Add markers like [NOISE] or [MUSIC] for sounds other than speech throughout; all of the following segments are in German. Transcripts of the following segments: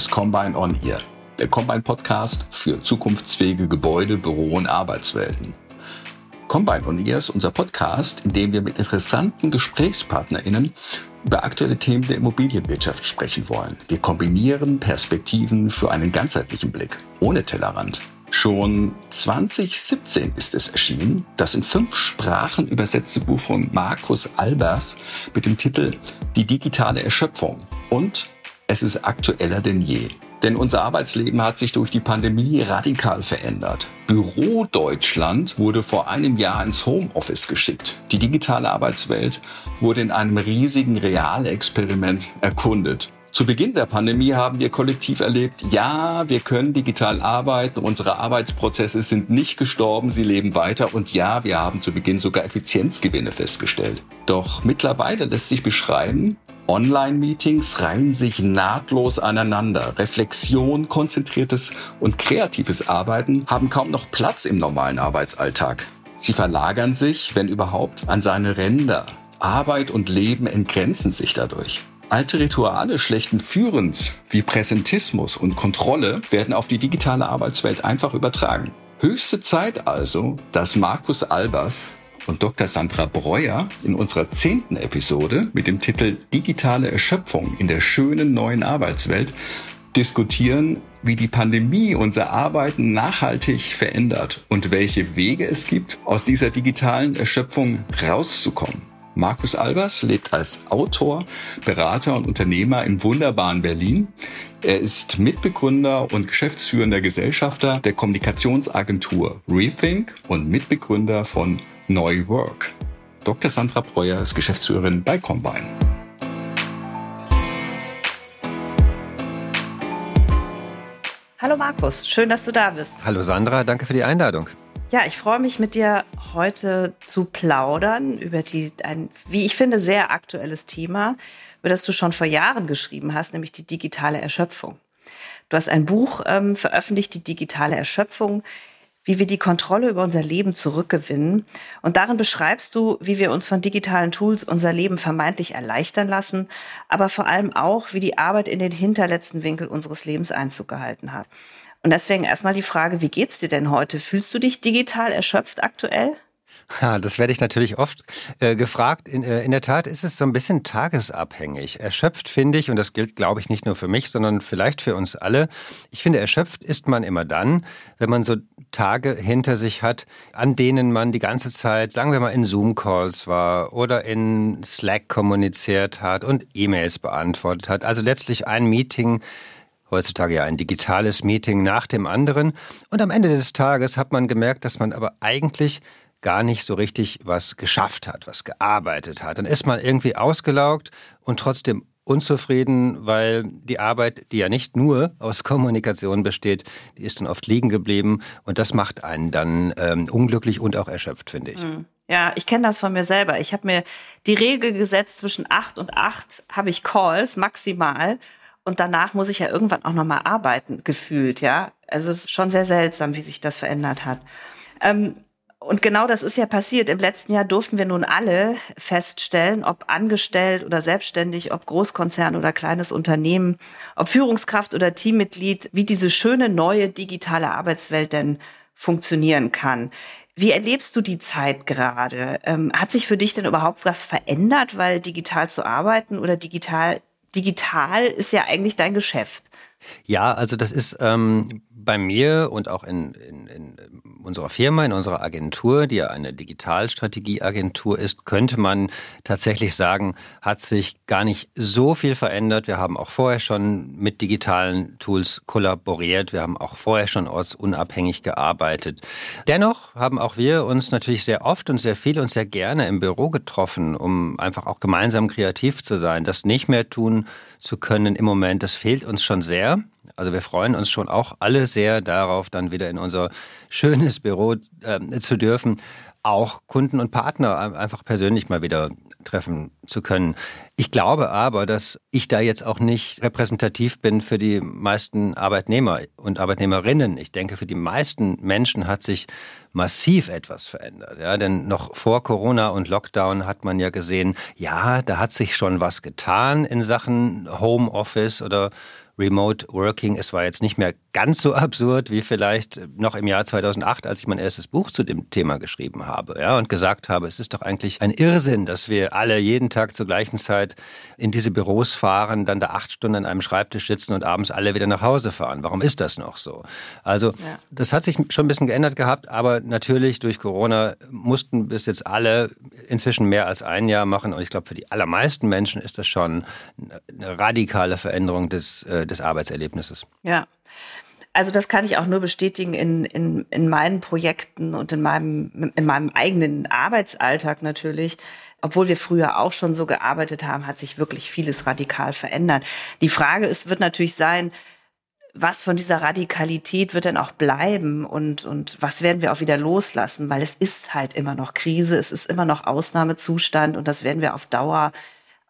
Ist Combine On Ear, der Combine Podcast für zukunftsfähige Gebäude, Büro und Arbeitswelten. Combine On Ear ist unser Podcast, in dem wir mit interessanten GesprächspartnerInnen über aktuelle Themen der Immobilienwirtschaft sprechen wollen. Wir kombinieren Perspektiven für einen ganzheitlichen Blick, ohne Tellerrand. Schon 2017 ist es erschienen, das in fünf Sprachen übersetzte Buch von Markus Albers mit dem Titel Die digitale Erschöpfung. Und es ist aktueller denn je. Denn unser Arbeitsleben hat sich durch die Pandemie radikal verändert. Büro Deutschland wurde vor einem Jahr ins Homeoffice geschickt. Die digitale Arbeitswelt wurde in einem riesigen Realexperiment erkundet. Zu Beginn der Pandemie haben wir kollektiv erlebt, ja, wir können digital arbeiten, unsere Arbeitsprozesse sind nicht gestorben, sie leben weiter und ja, wir haben zu Beginn sogar Effizienzgewinne festgestellt. Doch mittlerweile lässt sich beschreiben, Online-Meetings reihen sich nahtlos aneinander. Reflexion, konzentriertes und kreatives Arbeiten haben kaum noch Platz im normalen Arbeitsalltag. Sie verlagern sich, wenn überhaupt, an seine Ränder. Arbeit und Leben entgrenzen sich dadurch. Alte Rituale schlechten Führens wie Präsentismus und Kontrolle werden auf die digitale Arbeitswelt einfach übertragen. Höchste Zeit also, dass Markus Albers und Dr. Sandra Breuer in unserer zehnten Episode mit dem Titel Digitale Erschöpfung in der schönen neuen Arbeitswelt diskutieren, wie die Pandemie unser Arbeiten nachhaltig verändert und welche Wege es gibt, aus dieser digitalen Erschöpfung rauszukommen. Markus Albers lebt als Autor, Berater und Unternehmer im wunderbaren Berlin. Er ist Mitbegründer und geschäftsführender Gesellschafter der Kommunikationsagentur Rethink und Mitbegründer von Neu Work. Dr. Sandra Breuer ist Geschäftsführerin bei Combine. Hallo Markus, schön, dass du da bist. Hallo Sandra, danke für die Einladung. Ja, ich freue mich mit dir heute zu plaudern über die, ein, wie ich finde, sehr aktuelles Thema, über das du schon vor Jahren geschrieben hast, nämlich die digitale Erschöpfung. Du hast ein Buch ähm, veröffentlicht, die digitale Erschöpfung, wie wir die Kontrolle über unser Leben zurückgewinnen. Und darin beschreibst du, wie wir uns von digitalen Tools unser Leben vermeintlich erleichtern lassen, aber vor allem auch, wie die Arbeit in den hinterletzten Winkel unseres Lebens Einzug gehalten hat. Und deswegen erstmal die Frage, wie geht's dir denn heute? Fühlst du dich digital erschöpft aktuell? Ja, das werde ich natürlich oft äh, gefragt. In, äh, in der Tat ist es so ein bisschen tagesabhängig. Erschöpft finde ich, und das gilt, glaube ich, nicht nur für mich, sondern vielleicht für uns alle. Ich finde, erschöpft ist man immer dann, wenn man so Tage hinter sich hat, an denen man die ganze Zeit, sagen wir mal, in Zoom-Calls war oder in Slack kommuniziert hat und E-Mails beantwortet hat. Also letztlich ein Meeting heutzutage ja ein digitales Meeting nach dem anderen. Und am Ende des Tages hat man gemerkt, dass man aber eigentlich gar nicht so richtig was geschafft hat, was gearbeitet hat. Dann ist man irgendwie ausgelaugt und trotzdem unzufrieden, weil die Arbeit, die ja nicht nur aus [LAUGHS] Kommunikation besteht, die ist dann oft liegen geblieben und das macht einen dann ähm, unglücklich und auch erschöpft, finde ich. Hm. Ja, ich kenne das von mir selber. Ich habe mir die Regel gesetzt, zwischen acht und acht habe ich Calls maximal und danach muss ich ja irgendwann auch nochmal arbeiten, gefühlt, ja. Also es ist schon sehr seltsam, wie sich das verändert hat. Ähm, und genau das ist ja passiert. Im letzten Jahr durften wir nun alle feststellen, ob angestellt oder selbstständig, ob Großkonzern oder kleines Unternehmen, ob Führungskraft oder Teammitglied, wie diese schöne neue digitale Arbeitswelt denn funktionieren kann. Wie erlebst du die Zeit gerade? Ähm, hat sich für dich denn überhaupt was verändert, weil digital zu arbeiten oder digital digital ist ja eigentlich dein Geschäft. Ja, also das ist ähm, bei mir und auch in, in, in unserer Firma, in unserer Agentur, die ja eine Digitalstrategieagentur ist, könnte man tatsächlich sagen, hat sich gar nicht so viel verändert. Wir haben auch vorher schon mit digitalen Tools kollaboriert. Wir haben auch vorher schon ortsunabhängig gearbeitet. Dennoch haben auch wir uns natürlich sehr oft und sehr viel und sehr gerne im Büro getroffen, um einfach auch gemeinsam kreativ zu sein. Das nicht mehr tun zu können im Moment, das fehlt uns schon sehr. Also wir freuen uns schon auch alle sehr darauf, dann wieder in unser schönes Büro äh, zu dürfen, auch Kunden und Partner einfach persönlich mal wieder treffen zu können. Ich glaube aber, dass ich da jetzt auch nicht repräsentativ bin für die meisten Arbeitnehmer und Arbeitnehmerinnen. Ich denke, für die meisten Menschen hat sich massiv etwas verändert. Ja, denn noch vor Corona und Lockdown hat man ja gesehen, ja, da hat sich schon was getan in Sachen Homeoffice oder Remote Working. Es war jetzt nicht mehr ganz so [LAUGHS] absurd wie vielleicht noch im Jahr 2008, als ich mein erstes Buch zu dem Thema geschrieben habe ja, und gesagt habe, es ist doch eigentlich ein Irrsinn, dass wir alle jeden Tag zur gleichen Zeit in diese Büros fahren, dann da acht Stunden an einem Schreibtisch sitzen und abends alle wieder nach Hause fahren. Warum ist das noch so? Also ja. das hat sich schon ein bisschen geändert gehabt, aber natürlich durch Corona mussten bis jetzt alle inzwischen mehr als ein Jahr machen und ich glaube, für die allermeisten Menschen ist das schon eine radikale Veränderung des, äh, des Arbeitserlebnisses. Ja. Also das kann ich auch nur bestätigen in, in, in meinen Projekten und in meinem, in meinem eigenen Arbeitsalltag natürlich. Obwohl wir früher auch schon so gearbeitet haben, hat sich wirklich vieles radikal verändert. Die Frage ist, wird natürlich sein, was von dieser Radikalität wird denn auch bleiben und, und was werden wir auch wieder loslassen? Weil es ist halt immer noch Krise, es ist immer noch Ausnahmezustand und das werden wir auf Dauer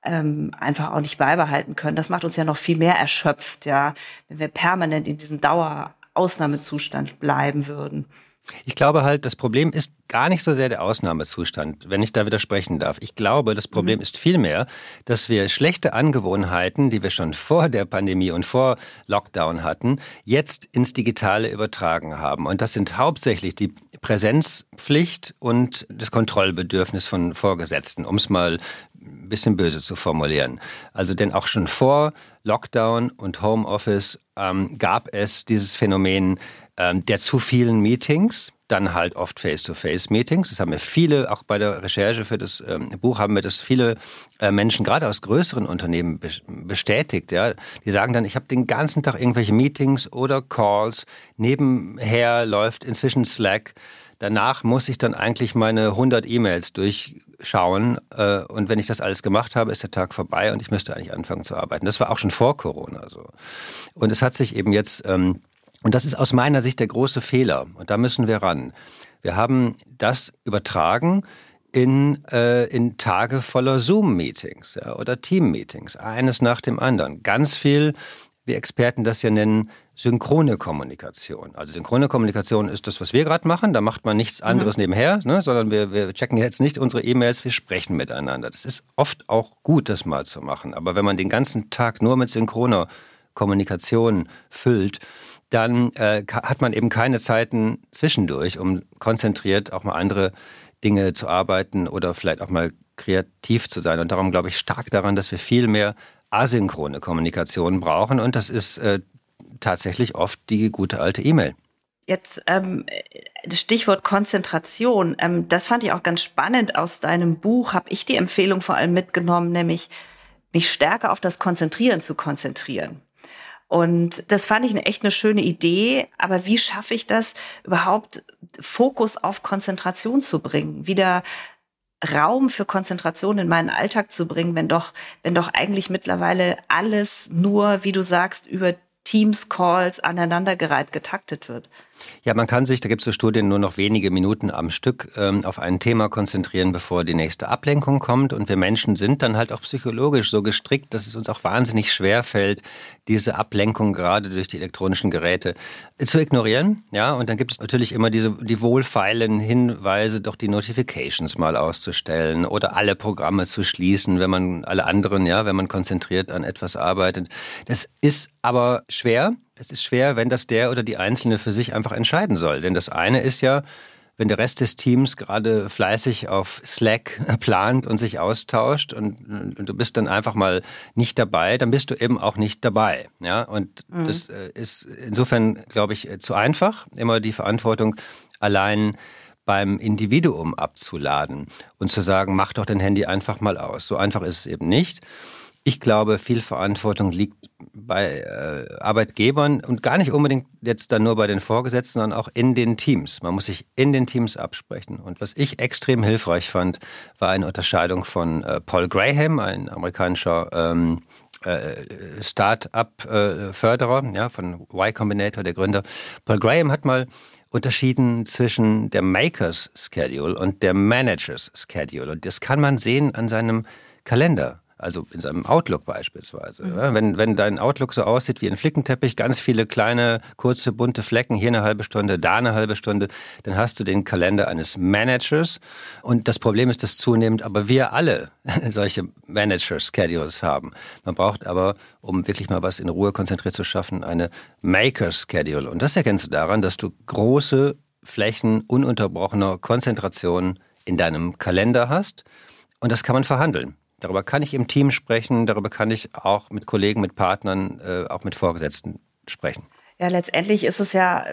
ähm, einfach auch nicht beibehalten können. Das macht uns ja noch viel mehr erschöpft, ja, wenn wir permanent in diesem Dauerausnahmezustand bleiben würden. Ich glaube halt, das Problem ist gar nicht so sehr der Ausnahmezustand, wenn ich da widersprechen darf. Ich glaube, das Problem mhm. ist vielmehr, dass wir schlechte Angewohnheiten, die wir schon vor der Pandemie und vor Lockdown hatten, jetzt ins Digitale übertragen haben. Und das sind hauptsächlich die Präsenzpflicht und das Kontrollbedürfnis von Vorgesetzten, um es mal ein bisschen böse zu formulieren. Also denn auch schon vor Lockdown und Homeoffice ähm, gab es dieses Phänomen ähm, der zu vielen Meetings, dann halt oft Face-to-Face-Meetings. Das haben wir viele, auch bei der Recherche für das ähm, Buch haben wir das viele äh, Menschen, gerade aus größeren Unternehmen, be bestätigt. Ja, Die sagen dann, ich habe den ganzen Tag irgendwelche Meetings oder Calls, nebenher läuft inzwischen Slack. Danach muss ich dann eigentlich meine 100 E-Mails durchschauen äh, und wenn ich das alles gemacht habe, ist der Tag vorbei und ich müsste eigentlich anfangen zu arbeiten. Das war auch schon vor Corona so. Und es hat sich eben jetzt ähm, und das ist aus meiner Sicht der große Fehler. Und da müssen wir ran. Wir haben das übertragen in, äh, in Tage voller Zoom-Meetings ja, oder Team-Meetings, eines nach dem anderen. Ganz viel, wie Experten das ja nennen, synchrone Kommunikation. Also synchrone Kommunikation ist das, was wir gerade machen. Da macht man nichts anderes mhm. nebenher, ne, sondern wir, wir checken jetzt nicht unsere E-Mails, wir sprechen miteinander. Das ist oft auch gut, das mal zu machen. Aber wenn man den ganzen Tag nur mit synchroner Kommunikation füllt, dann äh, hat man eben keine Zeiten zwischendurch, um konzentriert auch mal andere Dinge zu arbeiten oder vielleicht auch mal kreativ zu sein. Und darum glaube ich stark daran, dass wir viel mehr asynchrone Kommunikation brauchen. Und das ist äh, tatsächlich oft die gute alte E-Mail. Jetzt ähm, das Stichwort Konzentration, ähm, das fand ich auch ganz spannend aus deinem Buch, habe ich die Empfehlung vor allem mitgenommen, nämlich mich stärker auf das Konzentrieren zu konzentrieren. Und das fand ich eine echt eine schöne Idee. Aber wie schaffe ich das, überhaupt Fokus auf Konzentration zu bringen? Wieder Raum für Konzentration in meinen Alltag zu bringen, wenn doch, wenn doch eigentlich mittlerweile alles nur, wie du sagst, über Teams-Calls aneinandergereiht getaktet wird. Ja, man kann sich, da gibt es so Studien, nur noch wenige Minuten am Stück ähm, auf ein Thema konzentrieren, bevor die nächste Ablenkung kommt. Und wir Menschen sind dann halt auch psychologisch so gestrickt, dass es uns auch wahnsinnig schwer fällt, diese Ablenkung gerade durch die elektronischen Geräte zu ignorieren. Ja, und dann gibt es natürlich immer diese die wohlfeilen Hinweise, doch die Notifications mal auszustellen oder alle Programme zu schließen, wenn man alle anderen, ja, wenn man konzentriert an etwas arbeitet. Das ist aber schwer es ist schwer, wenn das der oder die Einzelne für sich einfach entscheiden soll. Denn das eine ist ja, wenn der Rest des Teams gerade fleißig auf Slack [LAUGHS] plant und sich austauscht und, und, du bist dann einfach mal nicht dabei, dann bist du eben auch nicht dabei. Ja, und mhm. das äh, ist insofern, glaube ich, zu einfach, immer die Verantwortung allein beim Individuum abzuladen und zu sagen, mach doch dein Handy einfach mal aus. So einfach ist es eben nicht. Ich glaube, viel Verantwortung liegt bei äh, Arbeitgebern und gar nicht unbedingt jetzt dann nur bei den Vorgesetzten, sondern auch in den Teams. Man muss sich in den Teams absprechen. Und was ich extrem hilfreich fand, war eine Unterscheidung von äh, Paul Graham, ein amerikanischer ähm, äh, Start-up-Förderer, ja, von Y Combinator, der Gründer. Paul Graham hat mal unterschieden zwischen der Makers Schedule und der Managers Schedule. Und das kann man sehen an seinem Kalender. Also in seinem Outlook beispielsweise. Mhm. Wenn, wenn dein Outlook so aussieht wie ein Flickenteppich, ganz viele kleine, kurze, bunte Flecken, hier eine halbe Stunde, da eine halbe Stunde, dann hast du den Kalender eines Managers. Und das Problem ist, dass zunehmend aber wir alle [LAUGHS] solche Manager-Schedules haben. Man braucht aber, um wirklich mal was in Ruhe konzentriert zu schaffen, eine Maker-Schedule. Und das erkennst du daran, dass du große Flächen ununterbrochener Konzentration in deinem Kalender hast. Und das kann man verhandeln. Darüber kann ich im Team sprechen, darüber kann ich auch mit Kollegen, mit Partnern, äh, auch mit Vorgesetzten sprechen. Ja, letztendlich ist es ja,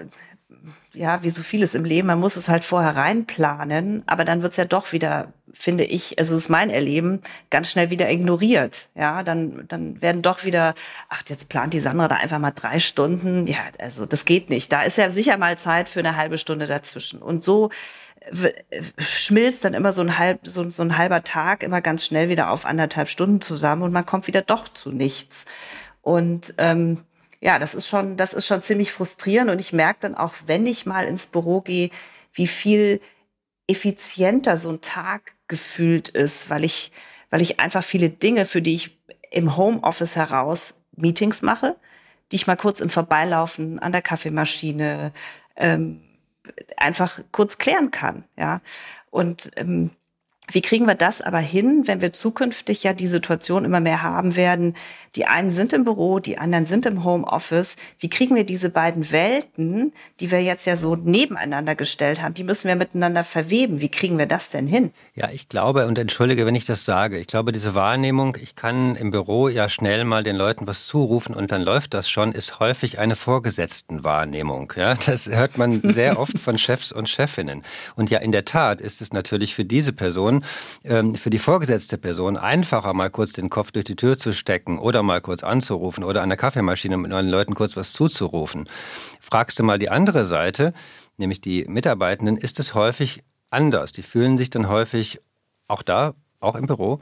ja, wie so vieles im Leben, man muss es halt vorher reinplanen, aber dann wird es ja doch wieder, finde ich, also ist mein Erleben, ganz schnell wieder ignoriert. Ja, dann, dann werden doch wieder, ach, jetzt plant die Sandra da einfach mal drei Stunden. Ja, also das geht nicht. Da ist ja sicher mal Zeit für eine halbe Stunde dazwischen. Und so schmilzt dann immer so ein, halb, so, so ein halber Tag immer ganz schnell wieder auf anderthalb Stunden zusammen und man kommt wieder doch zu nichts. Und ähm, ja, das ist schon, das ist schon ziemlich frustrierend und ich merke dann auch, wenn ich mal ins Büro gehe, wie viel effizienter so ein Tag gefühlt ist, weil ich, weil ich einfach viele Dinge, für die ich im Homeoffice heraus Meetings mache, die ich mal kurz im Vorbeilaufen an der Kaffeemaschine ähm, einfach kurz klären kann. Ja. Und ähm, wie kriegen wir das aber hin, wenn wir zukünftig ja die Situation immer mehr haben werden? Die einen sind im Büro, die anderen sind im Homeoffice. Wie kriegen wir diese beiden Welten, die wir jetzt ja so nebeneinander gestellt haben, die müssen wir miteinander verweben. Wie kriegen wir das denn hin? Ja, ich glaube, und entschuldige, wenn ich das sage, ich glaube, diese Wahrnehmung, ich kann im Büro ja schnell mal den Leuten was zurufen und dann läuft das schon, ist häufig eine Vorgesetztenwahrnehmung. Ja, das hört man sehr oft von Chefs und Chefinnen. Und ja, in der Tat ist es natürlich für diese Person ähm, für die vorgesetzte Person einfacher, mal kurz den Kopf durch die Tür zu stecken oder mal kurz anzurufen oder an der Kaffeemaschine mit neuen Leuten kurz was zuzurufen. Fragst du mal die andere Seite, nämlich die Mitarbeitenden, ist es häufig anders. Die fühlen sich dann häufig auch da, auch im Büro,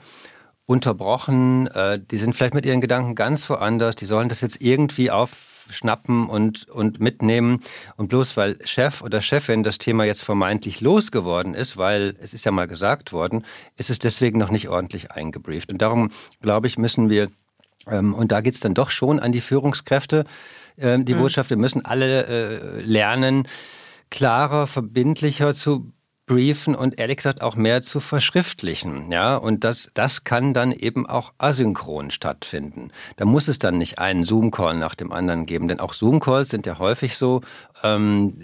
unterbrochen. Äh, die sind vielleicht mit ihren Gedanken ganz woanders. Die sollen das jetzt irgendwie auf schnappen und, und mitnehmen. Und bloß weil Chef oder Chefin das Thema jetzt vermeintlich losgeworden ist, weil es ist ja mal gesagt worden, ist es deswegen noch nicht ordentlich eingebrieft. Und darum, glaube ich, müssen wir, ähm, und da geht's dann doch schon an die Führungskräfte, äh, die mhm. Botschaft, wir müssen alle äh, lernen, klarer, verbindlicher zu briefen und ehrlich gesagt auch mehr zu verschriftlichen. Ja, und das, das kann dann eben auch asynchron stattfinden. Da muss es dann nicht einen Zoom-Call nach dem anderen geben, denn auch Zoom-Calls sind ja häufig so, ähm,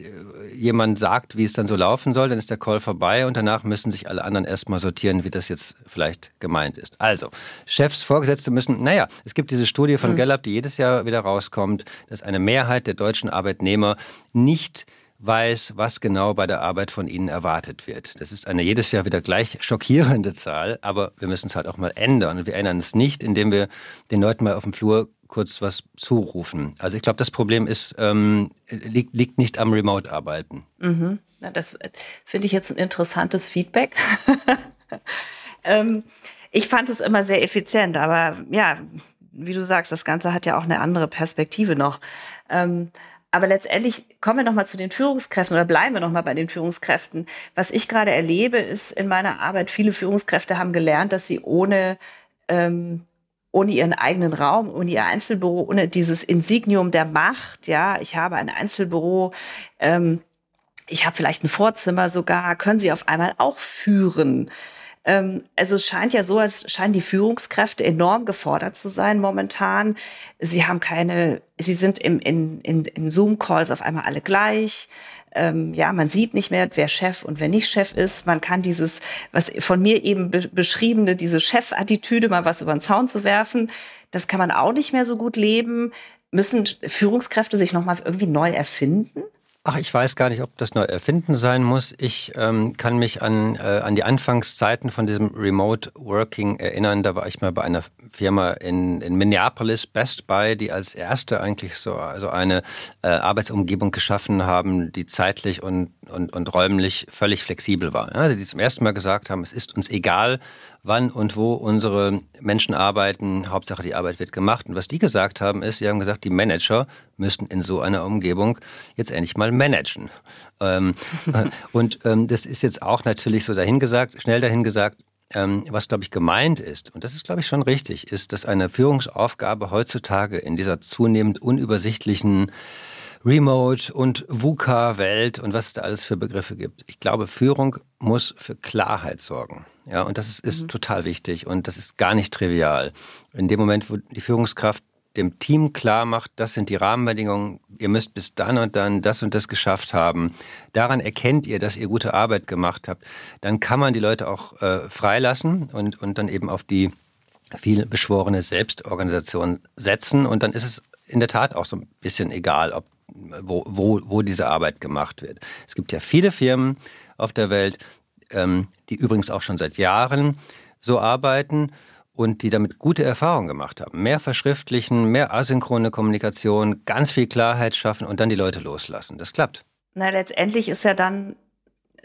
jemand sagt, wie es dann so laufen soll, dann ist der Call vorbei und danach müssen sich alle anderen erstmal sortieren, wie das jetzt vielleicht gemeint ist. Also, Chefs, Vorgesetzte müssen, naja, es gibt diese Studie von mhm. Gallup, die jedes Jahr wieder rauskommt, dass eine Mehrheit der deutschen Arbeitnehmer nicht weiß, was genau bei der Arbeit von ihnen erwartet wird. Das ist eine jedes Jahr wieder gleich schockierende Zahl, aber wir müssen es halt auch mal ändern. Und wir ändern es nicht, indem wir den Leuten mal auf dem Flur kurz was zurufen. Also ich glaube, das Problem ist, ähm, liegt, liegt nicht am Remote-Arbeiten. Mhm. Na, das finde ich jetzt ein interessantes Feedback. [LAUGHS] ähm, ich fand es immer sehr effizient, aber ja, wie du sagst, das Ganze hat ja auch eine andere Perspektive noch. Ähm, aber letztendlich kommen wir nochmal zu den Führungskräften oder bleiben wir nochmal bei den Führungskräften. Was ich gerade erlebe, ist in meiner Arbeit, viele Führungskräfte haben gelernt, dass sie ohne, ähm, ohne ihren eigenen Raum, ohne ihr Einzelbüro, ohne dieses Insignium der Macht, ja, ich habe ein Einzelbüro, ähm, ich habe vielleicht ein Vorzimmer sogar, können sie auf einmal auch führen. Ähm, also es scheint ja so, als scheinen die Führungskräfte enorm gefordert zu sein momentan. Sie haben keine, sie sind im, in, in, in Zoom-Calls auf einmal alle gleich. Ähm, ja, man sieht nicht mehr, wer Chef und wer nicht Chef ist. Man kann dieses, was von mir eben be beschriebene, diese Chefattitüde, mal was über den Zaun zu werfen, das kann man auch nicht mehr so gut leben. Müssen Führungskräfte sich nochmal irgendwie neu erfinden? Ach, ich weiß gar nicht, ob das neu erfinden sein muss. Ich ähm, kann mich an, äh, an die Anfangszeiten von diesem Remote Working erinnern. Da war ich mal bei einer Firma in, in Minneapolis, Best Buy, die als erste eigentlich so also eine äh, Arbeitsumgebung geschaffen haben, die zeitlich und, und, und räumlich völlig flexibel war. Ja, die zum ersten Mal gesagt haben, es ist uns egal, wann und wo unsere Menschen arbeiten, Hauptsache die Arbeit wird gemacht. Und was die gesagt haben, ist, sie haben gesagt, die Manager müssten in so einer Umgebung jetzt endlich mal managen. Ähm, [LAUGHS] und ähm, das ist jetzt auch natürlich so dahingesagt, schnell dahingesagt, ähm, was, glaube ich, gemeint ist, und das ist, glaube ich, schon richtig, ist, dass eine Führungsaufgabe heutzutage in dieser zunehmend unübersichtlichen Remote und VUCA-Welt und was es da alles für Begriffe gibt. Ich glaube, Führung muss für Klarheit sorgen. Ja, und das ist, ist mhm. total wichtig und das ist gar nicht trivial. In dem Moment, wo die Führungskraft dem Team klar macht, das sind die Rahmenbedingungen, ihr müsst bis dann und dann das und das geschafft haben. Daran erkennt ihr, dass ihr gute Arbeit gemacht habt. Dann kann man die Leute auch äh, freilassen und, und dann eben auf die viel beschworene Selbstorganisation setzen. Und dann ist es in der Tat auch so ein bisschen egal, ob, wo, wo, wo diese Arbeit gemacht wird. Es gibt ja viele Firmen auf der Welt, ähm, die übrigens auch schon seit Jahren so arbeiten und die damit gute Erfahrungen gemacht haben. Mehr verschriftlichen, mehr asynchrone Kommunikation, ganz viel Klarheit schaffen und dann die Leute loslassen. Das klappt. Na, letztendlich ist ja dann,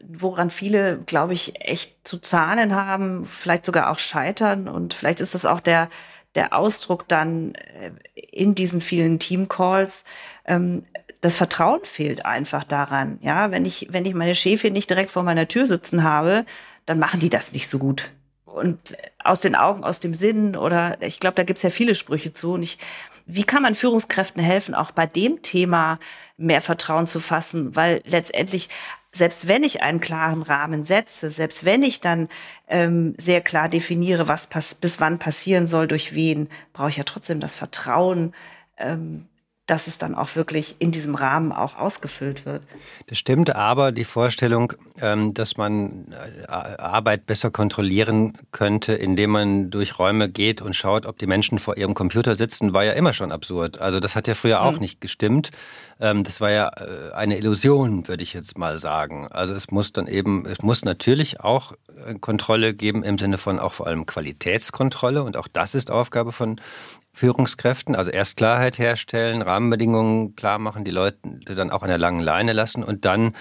woran viele, glaube ich, echt zu zahlen haben, vielleicht sogar auch scheitern und vielleicht ist das auch der, der Ausdruck dann äh, in diesen vielen Teamcalls. Ähm, das Vertrauen fehlt einfach daran. Ja, wenn ich, wenn ich meine Chefin nicht direkt vor meiner Tür sitzen habe, dann machen die das nicht so gut und aus den Augen, aus dem Sinn oder ich glaube, da gibt es ja viele Sprüche zu. Und ich, wie kann man Führungskräften helfen, auch bei dem Thema mehr Vertrauen zu fassen? Weil letztendlich, selbst wenn ich einen klaren Rahmen setze, selbst wenn ich dann ähm, sehr klar definiere, was bis wann passieren soll, durch wen, brauche ich ja trotzdem das Vertrauen, ähm, dass es dann auch wirklich in diesem Rahmen auch ausgefüllt wird. Das stimmt, aber die Vorstellung, ähm, dass man äh, Arbeit besser kontrollieren könnte, indem man durch Räume geht und schaut, ob die Menschen vor ihrem Computer sitzen, war ja immer schon absurd. Also das hat ja früher auch mhm. nicht gestimmt. Ähm, das war ja äh, eine Illusion, würde ich jetzt mal sagen. Also es muss dann eben, es muss natürlich auch äh, Kontrolle geben im Sinne von auch vor allem Qualitätskontrolle und auch das ist Aufgabe von Führungskräften, also erst Klarheit herstellen, Rahmenbedingungen klar machen, die Leute dann auch an der langen Leine lassen und dann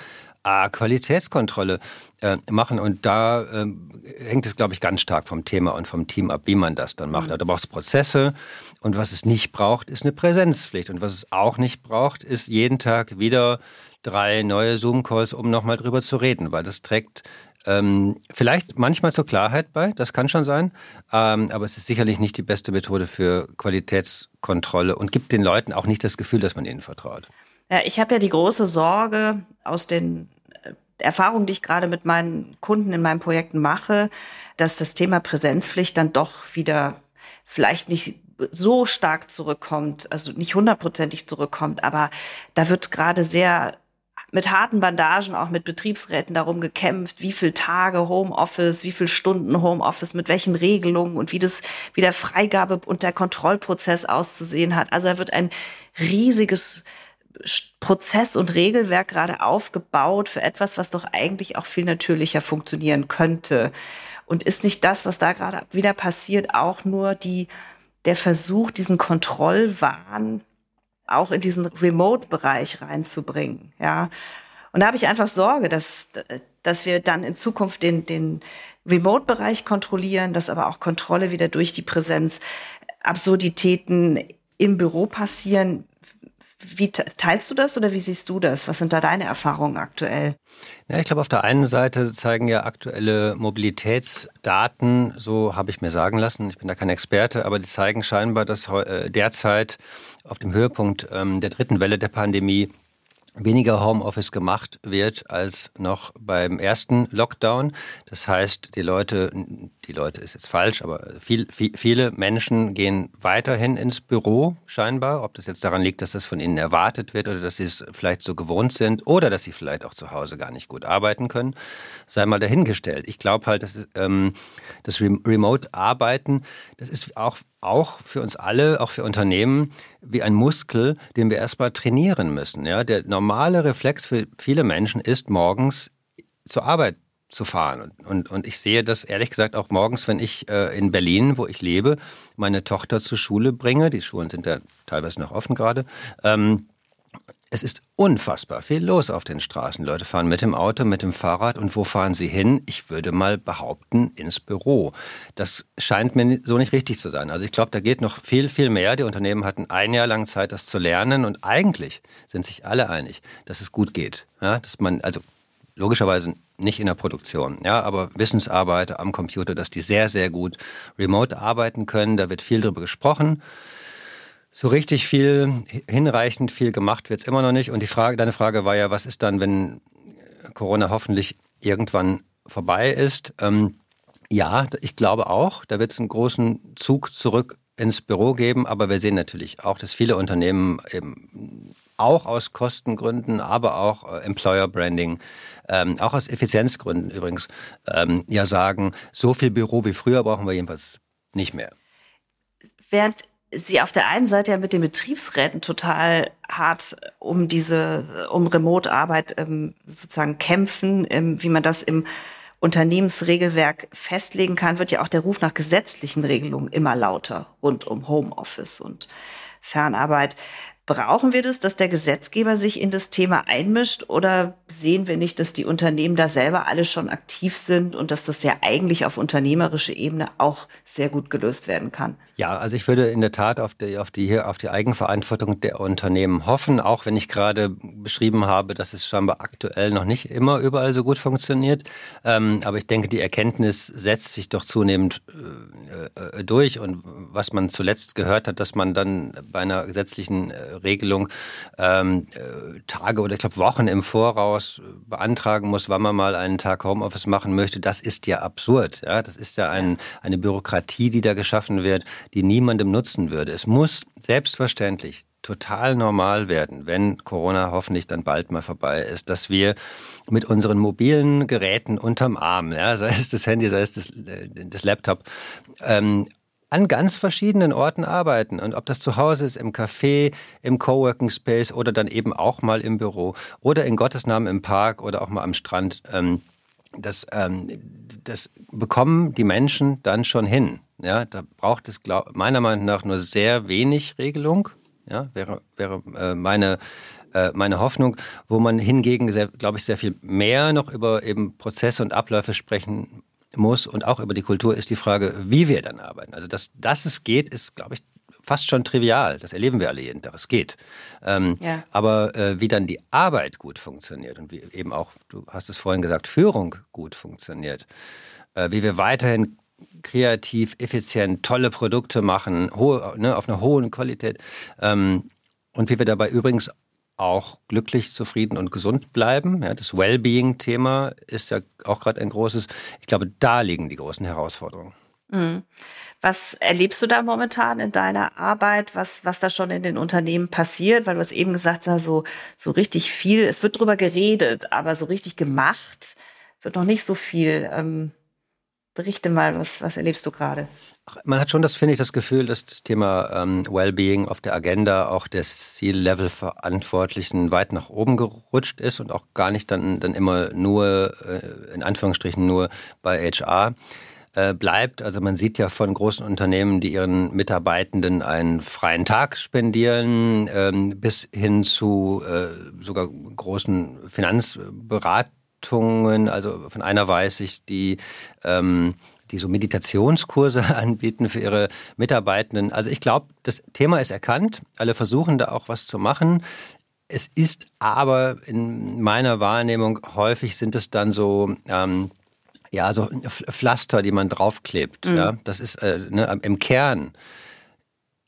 A, Qualitätskontrolle äh, machen. Und da äh, hängt es, glaube ich, ganz stark vom Thema und vom Team ab, wie man das dann macht. Mhm. Da braucht es Prozesse. Und was es nicht braucht, ist eine Präsenzpflicht. Und was es auch nicht braucht, ist jeden Tag wieder drei neue Zoom-Calls, um nochmal drüber zu reden, weil das trägt ähm, vielleicht manchmal zur Klarheit bei, das kann schon sein, ähm, aber es ist sicherlich nicht die beste Methode für Qualitätskontrolle und gibt den Leuten auch nicht das Gefühl, dass man ihnen vertraut. Ja, ich habe ja die große Sorge aus den äh, Erfahrungen, die ich gerade mit meinen Kunden in meinen Projekten mache, dass das Thema Präsenzpflicht dann doch wieder vielleicht nicht so stark zurückkommt, also nicht hundertprozentig zurückkommt, aber da wird gerade sehr mit harten Bandagen auch mit Betriebsräten darum gekämpft, wie viel Tage Homeoffice, wie viel Stunden Homeoffice, mit welchen Regelungen und wie das, wie der Freigabe und der Kontrollprozess auszusehen hat. Also da wird ein riesiges Prozess und Regelwerk gerade aufgebaut für etwas, was doch eigentlich auch viel natürlicher funktionieren könnte. Und ist nicht das, was da gerade wieder passiert, auch nur die, der Versuch, diesen Kontrollwahn auch in diesen Remote-Bereich reinzubringen. Ja. Und da habe ich einfach Sorge, dass, dass wir dann in Zukunft den, den Remote-Bereich kontrollieren, dass aber auch Kontrolle wieder durch die Präsenz Absurditäten im Büro passieren. Wie teilst du das oder wie siehst du das? Was sind da deine Erfahrungen aktuell? Ja, ich glaube, auf der einen Seite zeigen ja aktuelle Mobilitätsdaten, so habe ich mir sagen lassen, ich bin da kein Experte, aber die zeigen scheinbar, dass äh, derzeit auf dem Höhepunkt ähm, der dritten Welle der Pandemie weniger Homeoffice gemacht wird als noch beim ersten Lockdown. Das heißt, die Leute, die Leute ist jetzt falsch, aber viel, viel, viele Menschen gehen weiterhin ins Büro scheinbar. Ob das jetzt daran liegt, dass das von ihnen erwartet wird oder dass sie es vielleicht so gewohnt sind oder dass sie vielleicht auch zu Hause gar nicht gut arbeiten können, sei mal dahingestellt. Ich glaube halt, dass ähm, das Remote-Arbeiten, das ist auch auch für uns alle, auch für Unternehmen, wie ein Muskel, den wir erstmal trainieren müssen. Ja? Der normale Reflex für viele Menschen ist, morgens zur Arbeit zu fahren. Und, und, und ich sehe das ehrlich gesagt auch morgens, wenn ich äh, in Berlin, wo ich lebe, meine Tochter zur Schule bringe. Die Schulen sind ja teilweise noch offen gerade. Ähm, es ist unfassbar viel los auf den Straßen. Leute fahren mit dem Auto, mit dem Fahrrad und wo fahren sie hin? Ich würde mal behaupten, ins Büro. Das scheint mir so nicht richtig zu sein. Also ich glaube, da geht noch viel, viel mehr. Die Unternehmen hatten ein Jahr lang Zeit, das zu lernen und eigentlich sind sich alle einig, dass es gut geht. Ja, dass man, also logischerweise nicht in der Produktion, ja, aber Wissensarbeiter am Computer, dass die sehr, sehr gut remote arbeiten können. Da wird viel drüber gesprochen. So richtig viel, hinreichend viel gemacht wird es immer noch nicht. Und die Frage, deine Frage war ja, was ist dann, wenn Corona hoffentlich irgendwann vorbei ist? Ähm, ja, ich glaube auch, da wird es einen großen Zug zurück ins Büro geben, aber wir sehen natürlich auch, dass viele Unternehmen eben auch aus Kostengründen, aber auch äh, Employer Branding, ähm, auch aus Effizienzgründen übrigens, ähm, ja sagen, so viel Büro wie früher brauchen wir jedenfalls nicht mehr. Während sie auf der einen Seite ja mit den Betriebsräten total hart um diese, um Remote-Arbeit ähm, sozusagen kämpfen, ähm, wie man das im Unternehmensregelwerk festlegen kann, wird ja auch der Ruf nach gesetzlichen Regelungen immer lauter rund um Homeoffice und Fernarbeit. Brauchen wir das, dass der Gesetzgeber sich in das Thema einmischt oder sehen wir nicht, dass die Unternehmen da selber alle schon aktiv sind und dass das ja eigentlich auf unternehmerischer Ebene auch sehr gut gelöst werden kann? Ja, also ich würde in der Tat auf die, auf die, auf die Eigenverantwortung der Unternehmen hoffen, auch wenn ich gerade beschrieben habe, dass es scheinbar aktuell noch nicht immer überall so gut funktioniert. Ähm, aber ich denke, die Erkenntnis setzt sich doch zunehmend äh, äh durch und was man zuletzt gehört hat, dass man dann bei einer gesetzlichen äh, Regelung ähm, äh, Tage oder ich glaube Wochen im Voraus beantragen muss, wann man mal einen Tag Homeoffice machen möchte, das ist ja absurd. Ja? Das ist ja ein, eine Bürokratie, die da geschaffen wird, die niemandem nutzen würde. Es muss selbstverständlich total normal werden, wenn Corona hoffentlich dann bald mal vorbei ist, dass wir mit unseren mobilen Geräten unterm Arm, ja, sei es das Handy, sei es das, äh, das Laptop, ähm, an ganz verschiedenen Orten arbeiten. Und ob das zu Hause ist, im Café, im Coworking Space oder dann eben auch mal im Büro oder in Gottes Namen im Park oder auch mal am Strand. Ähm, das, ähm, das bekommen die Menschen dann schon hin. Ja, da braucht es glaub, meiner Meinung nach nur sehr wenig Regelung. Ja, wäre, wäre äh, meine äh, meine Hoffnung, wo man hingegen, glaube ich, sehr viel mehr noch über eben Prozesse und Abläufe sprechen muss und auch über die Kultur ist die Frage, wie wir dann arbeiten. Also, dass, dass es geht, ist, glaube ich, fast schon trivial. Das erleben wir alle jeden Tag. Es geht. Ähm, ja. Aber äh, wie dann die Arbeit gut funktioniert und wie eben auch, du hast es vorhin gesagt, Führung gut funktioniert, äh, wie wir weiterhin kreativ, effizient, tolle Produkte machen, hohe, ne, auf einer hohen Qualität ähm, und wie wir dabei übrigens auch glücklich, zufrieden und gesund bleiben. Ja, das Wellbeing-Thema ist ja auch gerade ein großes. Ich glaube, da liegen die großen Herausforderungen. Mhm. Was erlebst du da momentan in deiner Arbeit, was, was da schon in den Unternehmen passiert? Weil du hast eben gesagt, so, so richtig viel, es wird drüber geredet, aber so richtig gemacht wird noch nicht so viel. Ähm, Berichte mal, was, was erlebst du gerade? Man hat schon das, finde ich, das Gefühl, dass das Thema ähm, Wellbeing auf der Agenda auch des C-Level-Verantwortlichen weit nach oben gerutscht ist und auch gar nicht dann, dann immer nur, äh, in Anführungsstrichen, nur bei HR äh, bleibt. Also man sieht ja von großen Unternehmen, die ihren Mitarbeitenden einen freien Tag spendieren, ähm, bis hin zu äh, sogar großen Finanzberatungen Beratungen, also von einer weiß ich, die ähm, die so Meditationskurse [LAUGHS] anbieten für ihre Mitarbeitenden. Also ich glaube, das Thema ist erkannt. Alle versuchen da auch was zu machen. Es ist aber in meiner Wahrnehmung häufig sind es dann so ähm, ja so Pflaster, die man draufklebt. Mhm. Ja, das ist äh, ne, im Kern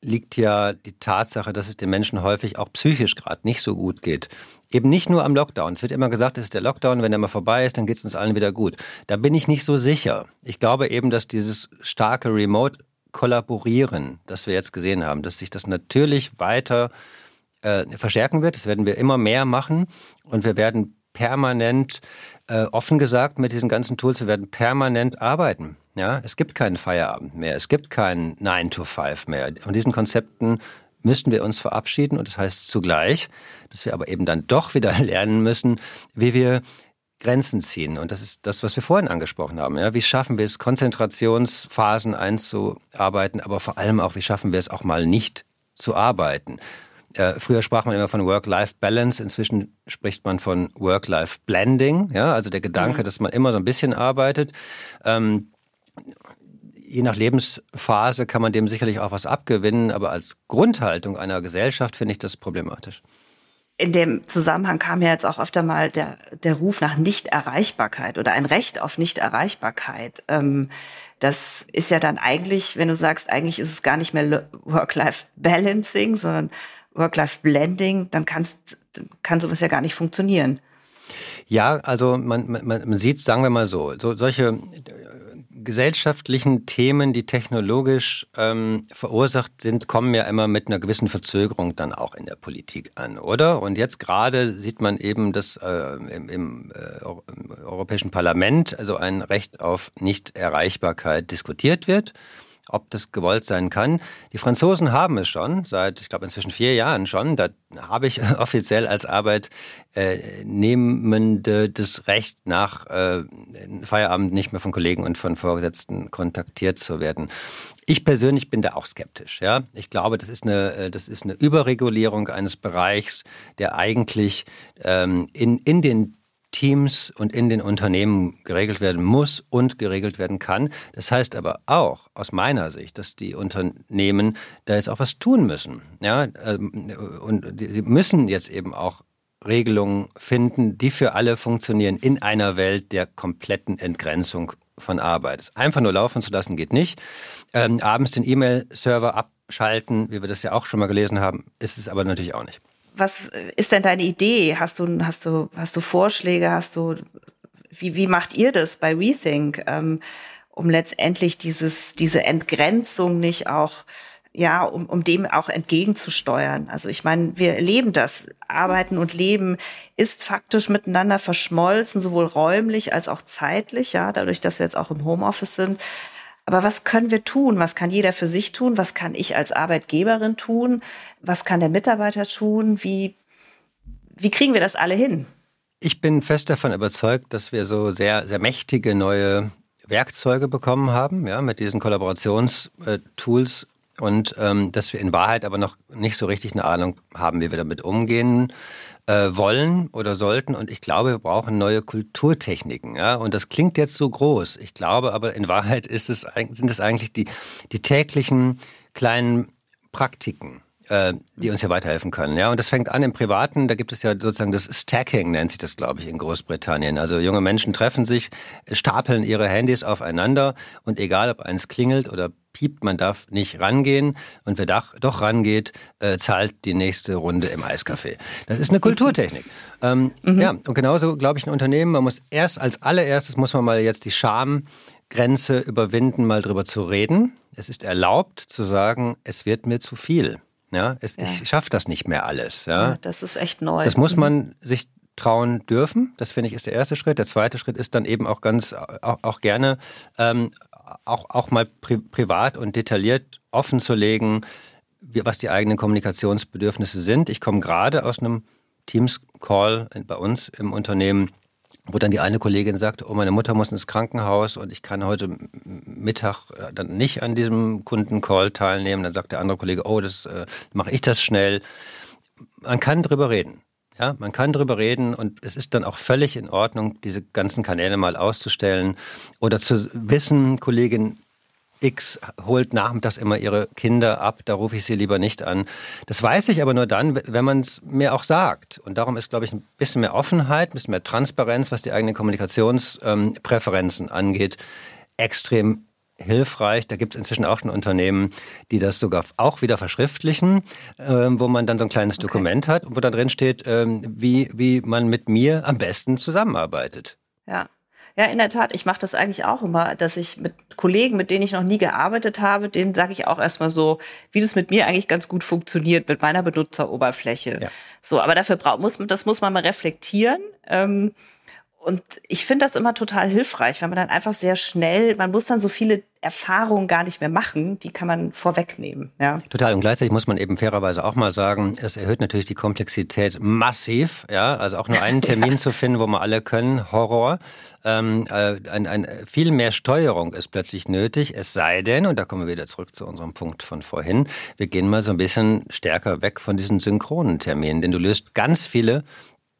liegt ja die Tatsache, dass es den Menschen häufig auch psychisch gerade nicht so gut geht. Eben nicht nur am Lockdown. Es wird immer gesagt, es ist der Lockdown, wenn der mal vorbei ist, dann geht es uns allen wieder gut. Da bin ich nicht so sicher. Ich glaube eben, dass dieses starke Remote kollaborieren, das wir jetzt gesehen haben, dass sich das natürlich weiter äh, verstärken wird. Das werden wir immer mehr machen und wir werden permanent, äh, offen gesagt, mit diesen ganzen Tools, wir werden permanent arbeiten. Ja, es gibt keinen Feierabend mehr, es gibt keinen 9 to 5 mehr. Von diesen Konzepten müssten wir uns verabschieden und das heißt zugleich, dass wir aber eben dann doch wieder [LAUGHS] lernen müssen, wie wir Grenzen ziehen. Und das ist das, was wir vorhin angesprochen haben. Ja? Wie schaffen wir es, Konzentrationsphasen einzuarbeiten, aber vor allem auch, wie schaffen wir es auch mal nicht zu arbeiten? Äh, früher sprach man immer von Work-Life-Balance, inzwischen spricht man von Work-Life-Blending, ja, also der Gedanke, mhm. dass man immer so ein bisschen arbeitet. Ähm, je nach Lebensphase kann man dem sicherlich auch was abgewinnen, aber als Grundhaltung einer Gesellschaft finde ich das problematisch. In dem Zusammenhang kam ja jetzt auch öfter mal der, der Ruf nach Nichterreichbarkeit oder ein Recht auf Nichterreichbarkeit. Ähm, das ist ja dann eigentlich, wenn du sagst, eigentlich ist es gar nicht mehr Work-Life-Balancing, sondern Work-Life-Blending, dann kannst, kann sowas ja gar nicht funktionieren. Ja, also man, man, man sieht, sagen wir mal so, so solche gesellschaftlichen Themen, die technologisch ähm, verursacht sind, kommen ja immer mit einer gewissen Verzögerung dann auch in der Politik an, oder? Und jetzt gerade sieht man eben, dass äh, im, im, äh, im Europäischen Parlament also ein Recht auf Nichterreichbarkeit diskutiert wird ob das gewollt sein kann. Die Franzosen haben es schon, seit, ich glaube, inzwischen vier Jahren schon. Da habe ich [LAUGHS] offiziell als Arbeitnehmende das Recht, nach äh, Feierabend nicht mehr von Kollegen und von Vorgesetzten kontaktiert zu werden. Ich persönlich bin da auch skeptisch. Ja? Ich glaube, das ist eine, äh, das ist eine Überregulierung eines Bereichs, der eigentlich ähm, in, in den Teams und in den Unternehmen geregelt werden muss und geregelt werden kann. Das heißt aber auch aus meiner Sicht, dass die Unternehmen da jetzt auch was tun müssen. Ja, ähm, und sie müssen jetzt eben auch Regelungen finden, die für alle funktionieren in einer Welt der kompletten Entgrenzung von Arbeit. Es einfach nur laufen zu lassen geht nicht. Ähm, abends den E-Mail-Server abschalten, wie wir das ja auch schon mal gelesen haben, ist es aber natürlich auch nicht was ist denn deine Idee? Hast du, hast du, hast du Vorschläge? Hast du, wie, wie macht ihr das bei Rethink, ähm, um letztendlich dieses, diese Entgrenzung nicht auch, ja, um, um dem auch entgegenzusteuern? Also ich meine, wir erleben das. Arbeiten und Leben ist faktisch miteinander verschmolzen, sowohl räumlich als auch zeitlich, ja, dadurch, dass wir jetzt auch im Homeoffice sind. Aber was können wir tun? Was kann jeder für sich tun? Was kann ich als Arbeitgeberin tun? Was kann der Mitarbeiter tun? Wie, wie kriegen wir das alle hin? Ich bin fest davon überzeugt, dass wir so sehr, sehr mächtige neue Werkzeuge bekommen haben, ja, mit diesen Kollaborationstools und ähm, dass wir in Wahrheit aber noch nicht so richtig eine Ahnung haben, wie wir damit umgehen äh, wollen oder sollten. Und ich glaube, wir brauchen neue Kulturtechniken. Ja? Und das klingt jetzt so groß. Ich glaube aber, in Wahrheit [LAUGHS] ist es, sind es eigentlich die, die täglichen kleinen Praktiken äh, die uns hier weiterhelfen können. Ja, und das fängt an im Privaten. Da gibt es ja sozusagen das Stacking, nennt sich das, glaube ich, in Großbritannien. Also junge Menschen treffen sich, stapeln ihre Handys aufeinander und egal, ob eins klingelt oder piept, man darf nicht rangehen und wer doch, doch rangeht, äh, zahlt die nächste Runde im Eiscafé. Das ist eine Kulturtechnik. [LAUGHS] Ähm, mhm. Ja, und genauso glaube ich ein Unternehmen, man muss erst als allererstes muss man mal jetzt die Schamgrenze überwinden, mal drüber zu reden. Es ist erlaubt zu sagen, es wird mir zu viel. Ja, es, ja. ich schaffe das nicht mehr alles. Ja. ja. das ist echt neu. Das muss man sich trauen dürfen. Das finde ich ist der erste Schritt. Der zweite Schritt ist dann eben auch ganz auch, auch gerne ähm, auch, auch mal pri privat und detailliert offen zu legen, was die eigenen Kommunikationsbedürfnisse sind. Ich komme gerade aus einem Teams-Call bei uns im Unternehmen, wo dann die eine Kollegin sagt, oh, meine Mutter muss ins Krankenhaus und ich kann heute Mittag äh, dann nicht an diesem Kundencall teilnehmen. Dann sagt der andere Kollege, oh, das äh, mache ich das schnell. Man kann drüber reden. Ja, man kann drüber reden und es ist dann auch völlig in Ordnung, diese ganzen Kanäle mal auszustellen oder zu wissen, Kollegin X holt nachmittags immer ihre Kinder ab, da rufe ich sie lieber nicht an. Das weiß ich aber nur dann, wenn man es mir auch sagt. Und darum ist, glaube ich, ein bisschen mehr Offenheit, ein bisschen mehr Transparenz, was die eigenen Kommunikationspräferenzen ähm, angeht, extrem hilfreich. Da gibt es inzwischen auch schon Unternehmen, die das sogar auch wieder verschriftlichen, äh, wo man dann so ein kleines okay. Dokument hat, wo da drin steht, äh, wie, wie man mit mir am besten zusammenarbeitet. Ja. Ja, in der Tat. Ich mache das eigentlich auch immer, dass ich mit Kollegen, mit denen ich noch nie gearbeitet habe, denen sage ich auch erstmal so, wie das mit mir eigentlich ganz gut funktioniert, mit meiner Benutzeroberfläche. Ja. So, aber dafür braucht, muss man, das muss man mal reflektieren. Ähm, Und ich finde das immer total hilfreich, wenn man dann einfach sehr schnell, man muss dann so viele Erfahrungen gar nicht mehr machen, die kann man vorwegnehmen. Ja. Total. Und gleichzeitig muss man eben fairerweise auch mal sagen, es erhöht natürlich die Komplexität massiv. Ja, also auch nur einen Termin ja. [LAUGHS] zu finden, wo wir alle können, Horror. Ähm, äh, ein, ein, viel mehr Steuerung ist plötzlich nötig, es sei denn, und da kommen wir wieder zurück zu unserem Punkt von vorhin, wir gehen mal so ein bisschen stärker weg von diesen synchronen Terminen, denn du löst ganz viele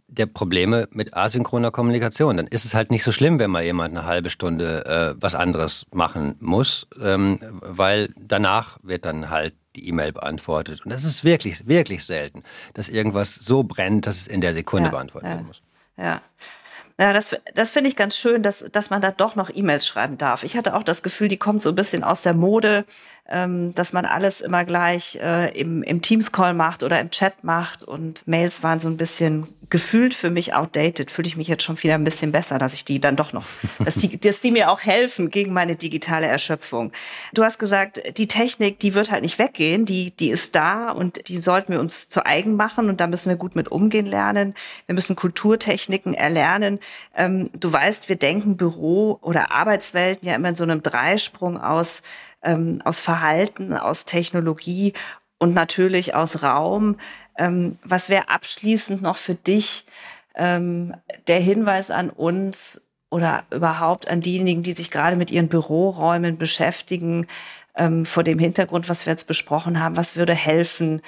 der Probleme mit asynchroner Kommunikation. Dann ist es halt nicht so schlimm, wenn mal jemand eine halbe Stunde äh, was anderes machen muss, ähm, weil danach wird dann halt die E-Mail beantwortet. Und das ist wirklich, wirklich selten, dass irgendwas so brennt, dass es in der Sekunde ja, beantwortet werden ja, muss. Ja. Ja, das, das finde ich ganz schön, dass, dass man da doch noch E-Mails schreiben darf. Ich hatte auch das Gefühl, die kommt so ein bisschen aus der Mode ähm, dass man alles immer gleich äh, im, im Teams-Call macht oder im Chat macht. Und Mails waren so ein bisschen gefühlt für mich outdated. Fühle ich mich jetzt schon wieder ein bisschen besser, dass ich die dann doch noch, [LAUGHS] dass die, dass die mir auch helfen gegen meine digitale Erschöpfung. Du hast gesagt, die Technik, die wird halt nicht weggehen, die, die ist da und die sollten wir uns zu eigen machen und da müssen wir gut mit umgehen lernen. Wir müssen Kulturtechniken erlernen. Ähm, du weißt, wir denken Büro oder Arbeitswelten ja immer in so einem Dreisprung aus ähm, aus Verhalten, aus Technologie und natürlich aus Raum. Ähm, was wäre abschließend noch für dich ähm, der Hinweis an uns oder überhaupt an diejenigen, die sich gerade mit ihren Büroräumen beschäftigen, ähm, vor dem Hintergrund, was wir jetzt besprochen haben, was würde helfen,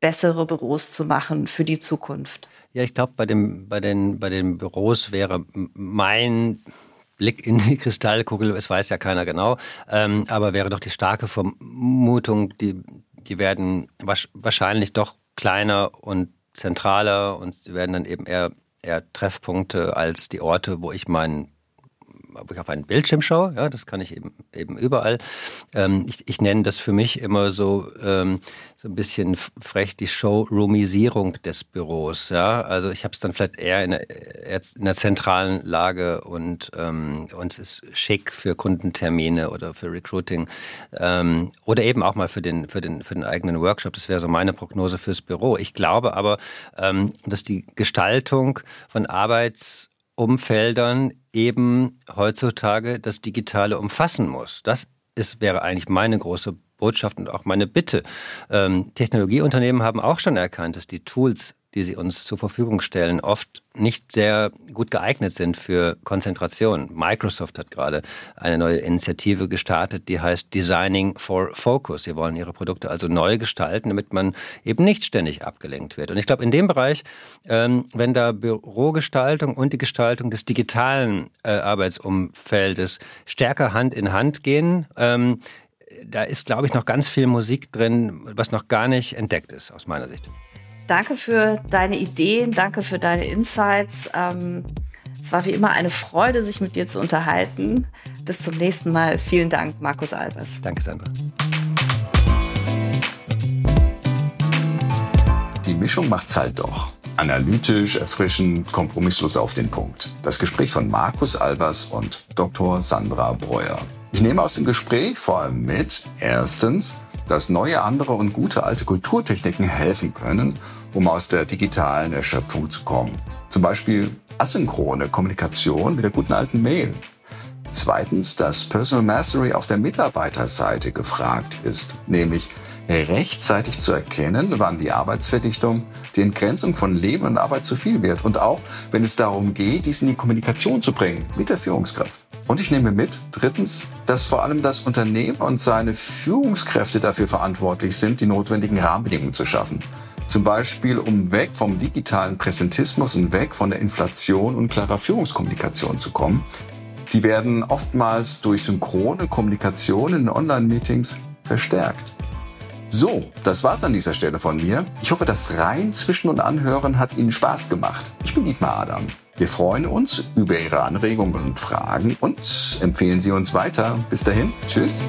bessere Büros zu machen für die Zukunft? Ja, ich glaube, bei, bei, den, bei den Büros wäre mein Blick in die Kristallkugel, es weiß ja keiner genau, ähm, aber wäre doch die starke Vermutung, die, die werden wahrscheinlich doch kleiner und zentraler und sie werden dann eben eher, eher Treffpunkte als die Orte, wo ich meinen wo ich auf einen Bildschirm schaue, ja, das kann ich eben, eben überall. Ähm, ich, ich nenne das für mich immer so, ähm, so ein bisschen frech die Showroomisierung des Büros. Ja? Also ich habe es dann vielleicht eher in einer, in einer zentralen Lage und, ähm, und es ist schick für Kundentermine oder für Recruiting ähm, oder eben auch mal für den, für, den, für den eigenen Workshop. Das wäre so meine Prognose fürs Büro. Ich glaube aber, ähm, dass die Gestaltung von Arbeits Umfeldern eben heutzutage das Digitale umfassen muss. Das ist, wäre eigentlich meine große Botschaft und auch meine Bitte. Ähm, Technologieunternehmen haben auch schon erkannt, dass die Tools die sie uns zur Verfügung stellen, oft nicht sehr gut geeignet sind für Konzentration. Microsoft hat gerade eine neue Initiative gestartet, die heißt Designing for Focus. Sie wollen ihre Produkte also neu gestalten, damit man eben nicht ständig abgelenkt wird. Und ich glaube, in dem Bereich, ähm, wenn da Bürogestaltung und die Gestaltung des digitalen äh, Arbeitsumfeldes stärker Hand in Hand gehen, ähm, da ist, glaube ich, noch ganz viel Musik drin, was noch gar nicht entdeckt ist, aus meiner Sicht. Danke für deine Ideen, danke für deine Insights. Ähm, es war wie immer eine Freude, sich mit dir zu unterhalten. Bis zum nächsten Mal. Vielen Dank, Markus Albers. Danke, Sandra. Die Mischung macht's halt doch. Analytisch, erfrischend, kompromisslos auf den Punkt. Das Gespräch von Markus Albers und Dr. Sandra Breuer. Ich nehme aus dem Gespräch vor allem mit, erstens, dass neue, andere und gute alte Kulturtechniken helfen können, um aus der digitalen Erschöpfung zu kommen. Zum Beispiel asynchrone Kommunikation mit der guten alten Mail. Zweitens, dass Personal Mastery auf der Mitarbeiterseite gefragt ist, nämlich rechtzeitig zu erkennen, wann die Arbeitsverdichtung, die Entgrenzung von Leben und Arbeit zu viel wird und auch, wenn es darum geht, dies in die Kommunikation zu bringen mit der Führungskraft. Und ich nehme mit, drittens, dass vor allem das Unternehmen und seine Führungskräfte dafür verantwortlich sind, die notwendigen Rahmenbedingungen zu schaffen. Zum Beispiel, um weg vom digitalen Präsentismus und weg von der Inflation und klarer Führungskommunikation zu kommen. Die werden oftmals durch synchrone Kommunikation in Online-Meetings verstärkt. So, das war's an dieser Stelle von mir. Ich hoffe, das Rein zwischen und Anhören hat Ihnen Spaß gemacht. Ich bin Dietmar Adam. Wir freuen uns über Ihre Anregungen und Fragen und empfehlen Sie uns weiter. Bis dahin, tschüss.